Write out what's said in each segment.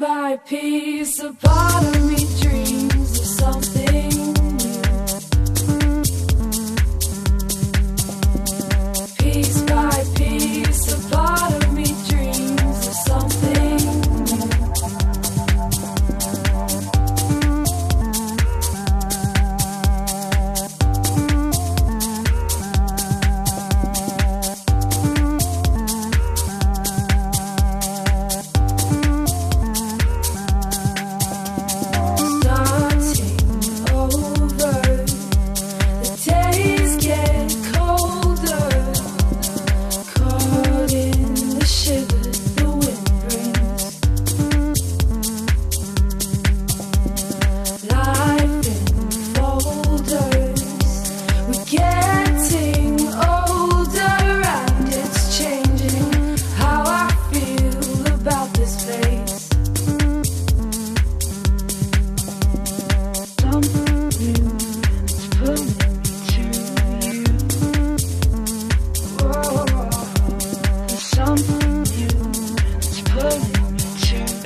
by piece, a part of me dreams of something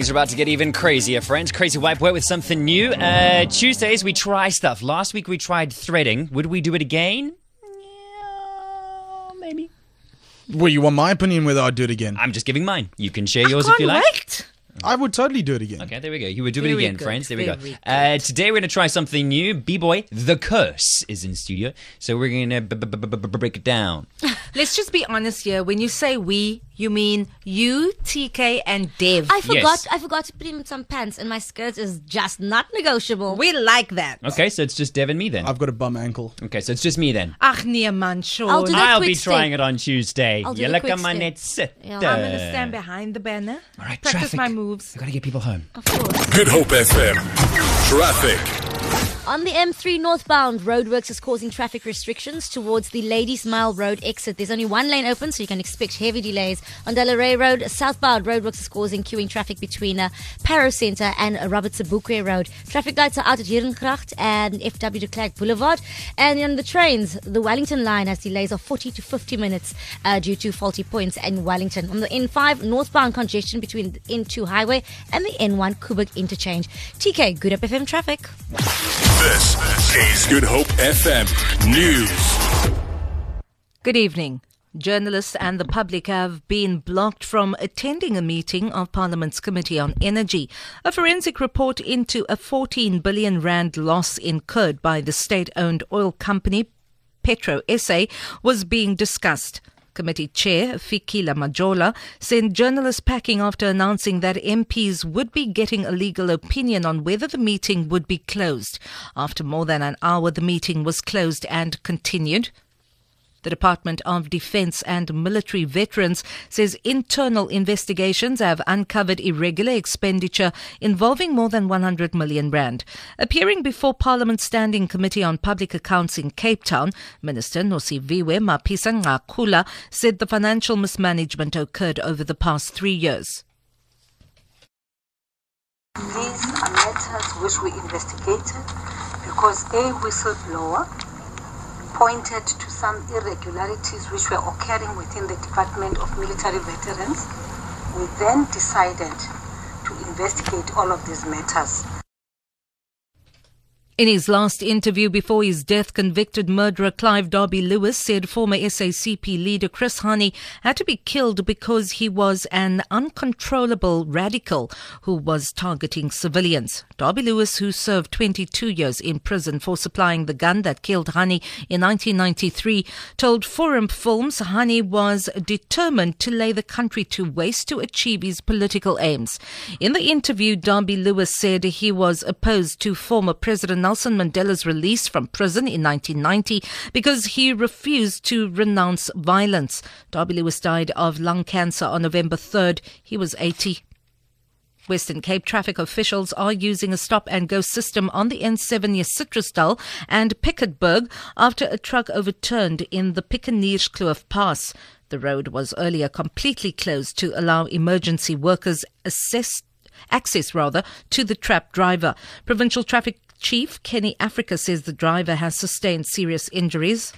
Things are about to get even crazier, friends. Crazy White Boy with something new. Uh, Tuesdays, we try stuff. Last week, we tried threading. Would we do it again? Yeah, maybe. Well, you want my opinion whether I'd do it again? I'm just giving mine. You can share yours if Can't you like. wait. I would totally do it again. Okay, there we go. You would do it again, good, friends. There we go. Uh, today we're going to try something new. B-Boy, The Curse is in studio. So we're going to b- b- b- b- break it down. Let's just be honest here. When you say we, you mean you, TK, and Dev. I forgot. Yes. I forgot to put in some pants, and my skirt is just not negotiable. we like that. Okay, so it's just Dev and me then. I've got a bum ankle. Okay, so it's just me then. Ach nee man, sure. I'll do that I'll quick be step. trying it on Tuesday. I'll do You the look quick at my step. net sitter. Yeah. I'm gonna stand behind the banner. All right, practice traffic. my moves. We've got to get people home. Of course. Good Hope FM. Traffic. On the M3 northbound, roadworks is causing traffic restrictions towards the Ladies Mile Road exit. There's only one lane open, so you can expect heavy delays. On Delaray Road, southbound, roadworks is causing queuing traffic between uh, Parow Centre and uh, Robert Sobukwe Road. Traffic lights are out at Herengracht and FW de Klerk Boulevard. And on the trains, the Wellington line has delays of 40 to 50 minutes uh, due to faulty points in Wellington. On the N5, northbound congestion between the N2 highway and the N1 Koeberg interchange. TK, Good Hope FM traffic. This is Good Hope FM News. Good evening. Journalists and the public have been blocked from attending a meeting of Parliament's Committee on Energy. A forensic report into a 14 billion rand loss incurred by the state-owned oil company Petro SA was being discussed. Committee Chair Fikile Majola sent journalists packing after announcing that MPs would be getting a legal opinion on whether the meeting would be closed. After more than an hour, the meeting was closed and continued. The Department of Defense and Military Veterans says internal investigations have uncovered irregular expenditure involving more than 100 million rand. Appearing before Parliament's Standing Committee on Public Accounts in Cape Town, Minister Nosiviwe Mapisa Ngakula said the financial mismanagement occurred over the past three years. These are matters which we investigated because a whistleblower pointed to some irregularities which were occurring within the Department of Military Veterans. We then decided to investigate all of these matters. In his last interview before his death, convicted murderer Clive Derby-Lewis said former SACP leader Chris Hani had to be killed because he was an uncontrollable radical who was targeting civilians. Derby-Lewis, who served 22 years in prison for supplying the gun that killed Hani in 1993, told Forum Films Hani was determined to lay the country to waste to achieve his political aims. In the interview, Derby-Lewis said he was opposed to former President Nelson Mandela's release from prison in 1990 because he refused to renounce violence. Derby-Lewis died of lung cancer on November 3rd. He was 80. Western Cape traffic officials are using a stop and go system on the N7 near Citrusdal and Piketberg after a truck overturned in the Piekenierskloof Pass. The road was earlier completely closed to allow emergency workers assess, access rather to the trapped driver. Provincial Traffic Chief Kenny Africa says the driver has sustained serious injuries.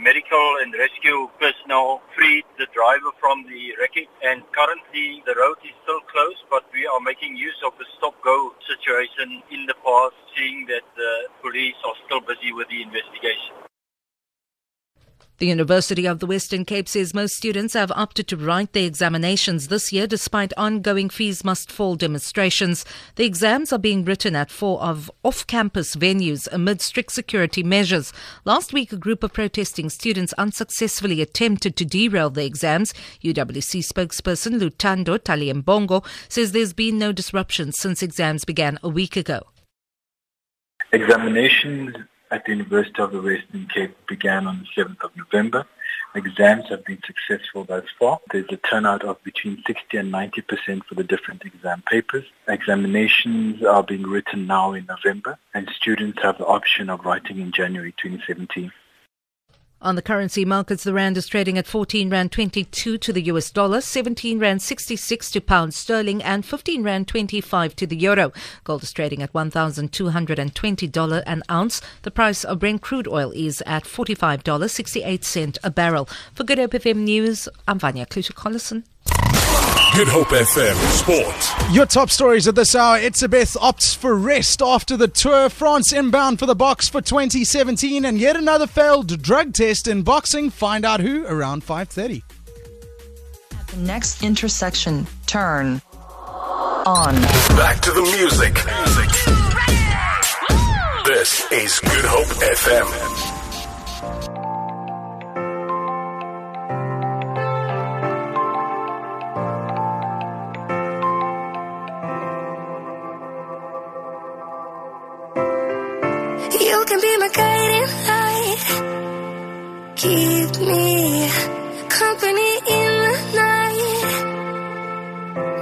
Medical and rescue personnel freed the driver from the wreckage and currently the road is still closed but we are making use of the stop-go situation in the past seeing that the police are still busy with the investigation. The University of the Western Cape says most students have opted to write their examinations this year despite ongoing fees must fall demonstrations. The exams are being written at four of off-campus venues amid strict security measures. Last week, a group of protesting students unsuccessfully attempted to derail the exams. UWC spokesperson Luthando Tyhalibongo says there's been no disruption since exams began a week ago. Examinations at the University of the Western Cape began on the 7th of November. Exams have been successful thus far. There's a turnout of between 60 and 90% for the different exam papers. Examinations are being written now in November and students have the option of writing in January 2017. On the currency markets, the rand is trading at 14 rand 22 to the US dollar, 17 rand 66 to pound sterling, and 15 rand 25 to the euro. Gold is trading at $1,220 an ounce. The price of Brent crude oil is at $45.68 a barrel. For Good Hope FM News, I'm Vanya Kluter-Collison. Good Hope FM Sport. Your top stories at this hour. Etzebeth opts for rest after the tour. France inbound for the Boks for 2017 and yet another failed drug test in boxing. Find out who around 5.30. At the next intersection, turn on. Back to the music. This is Good Hope FM. Can be my guiding light. Keep me company in the night.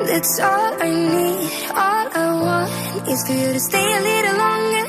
That's all I need. All I want is for you to stay a little longer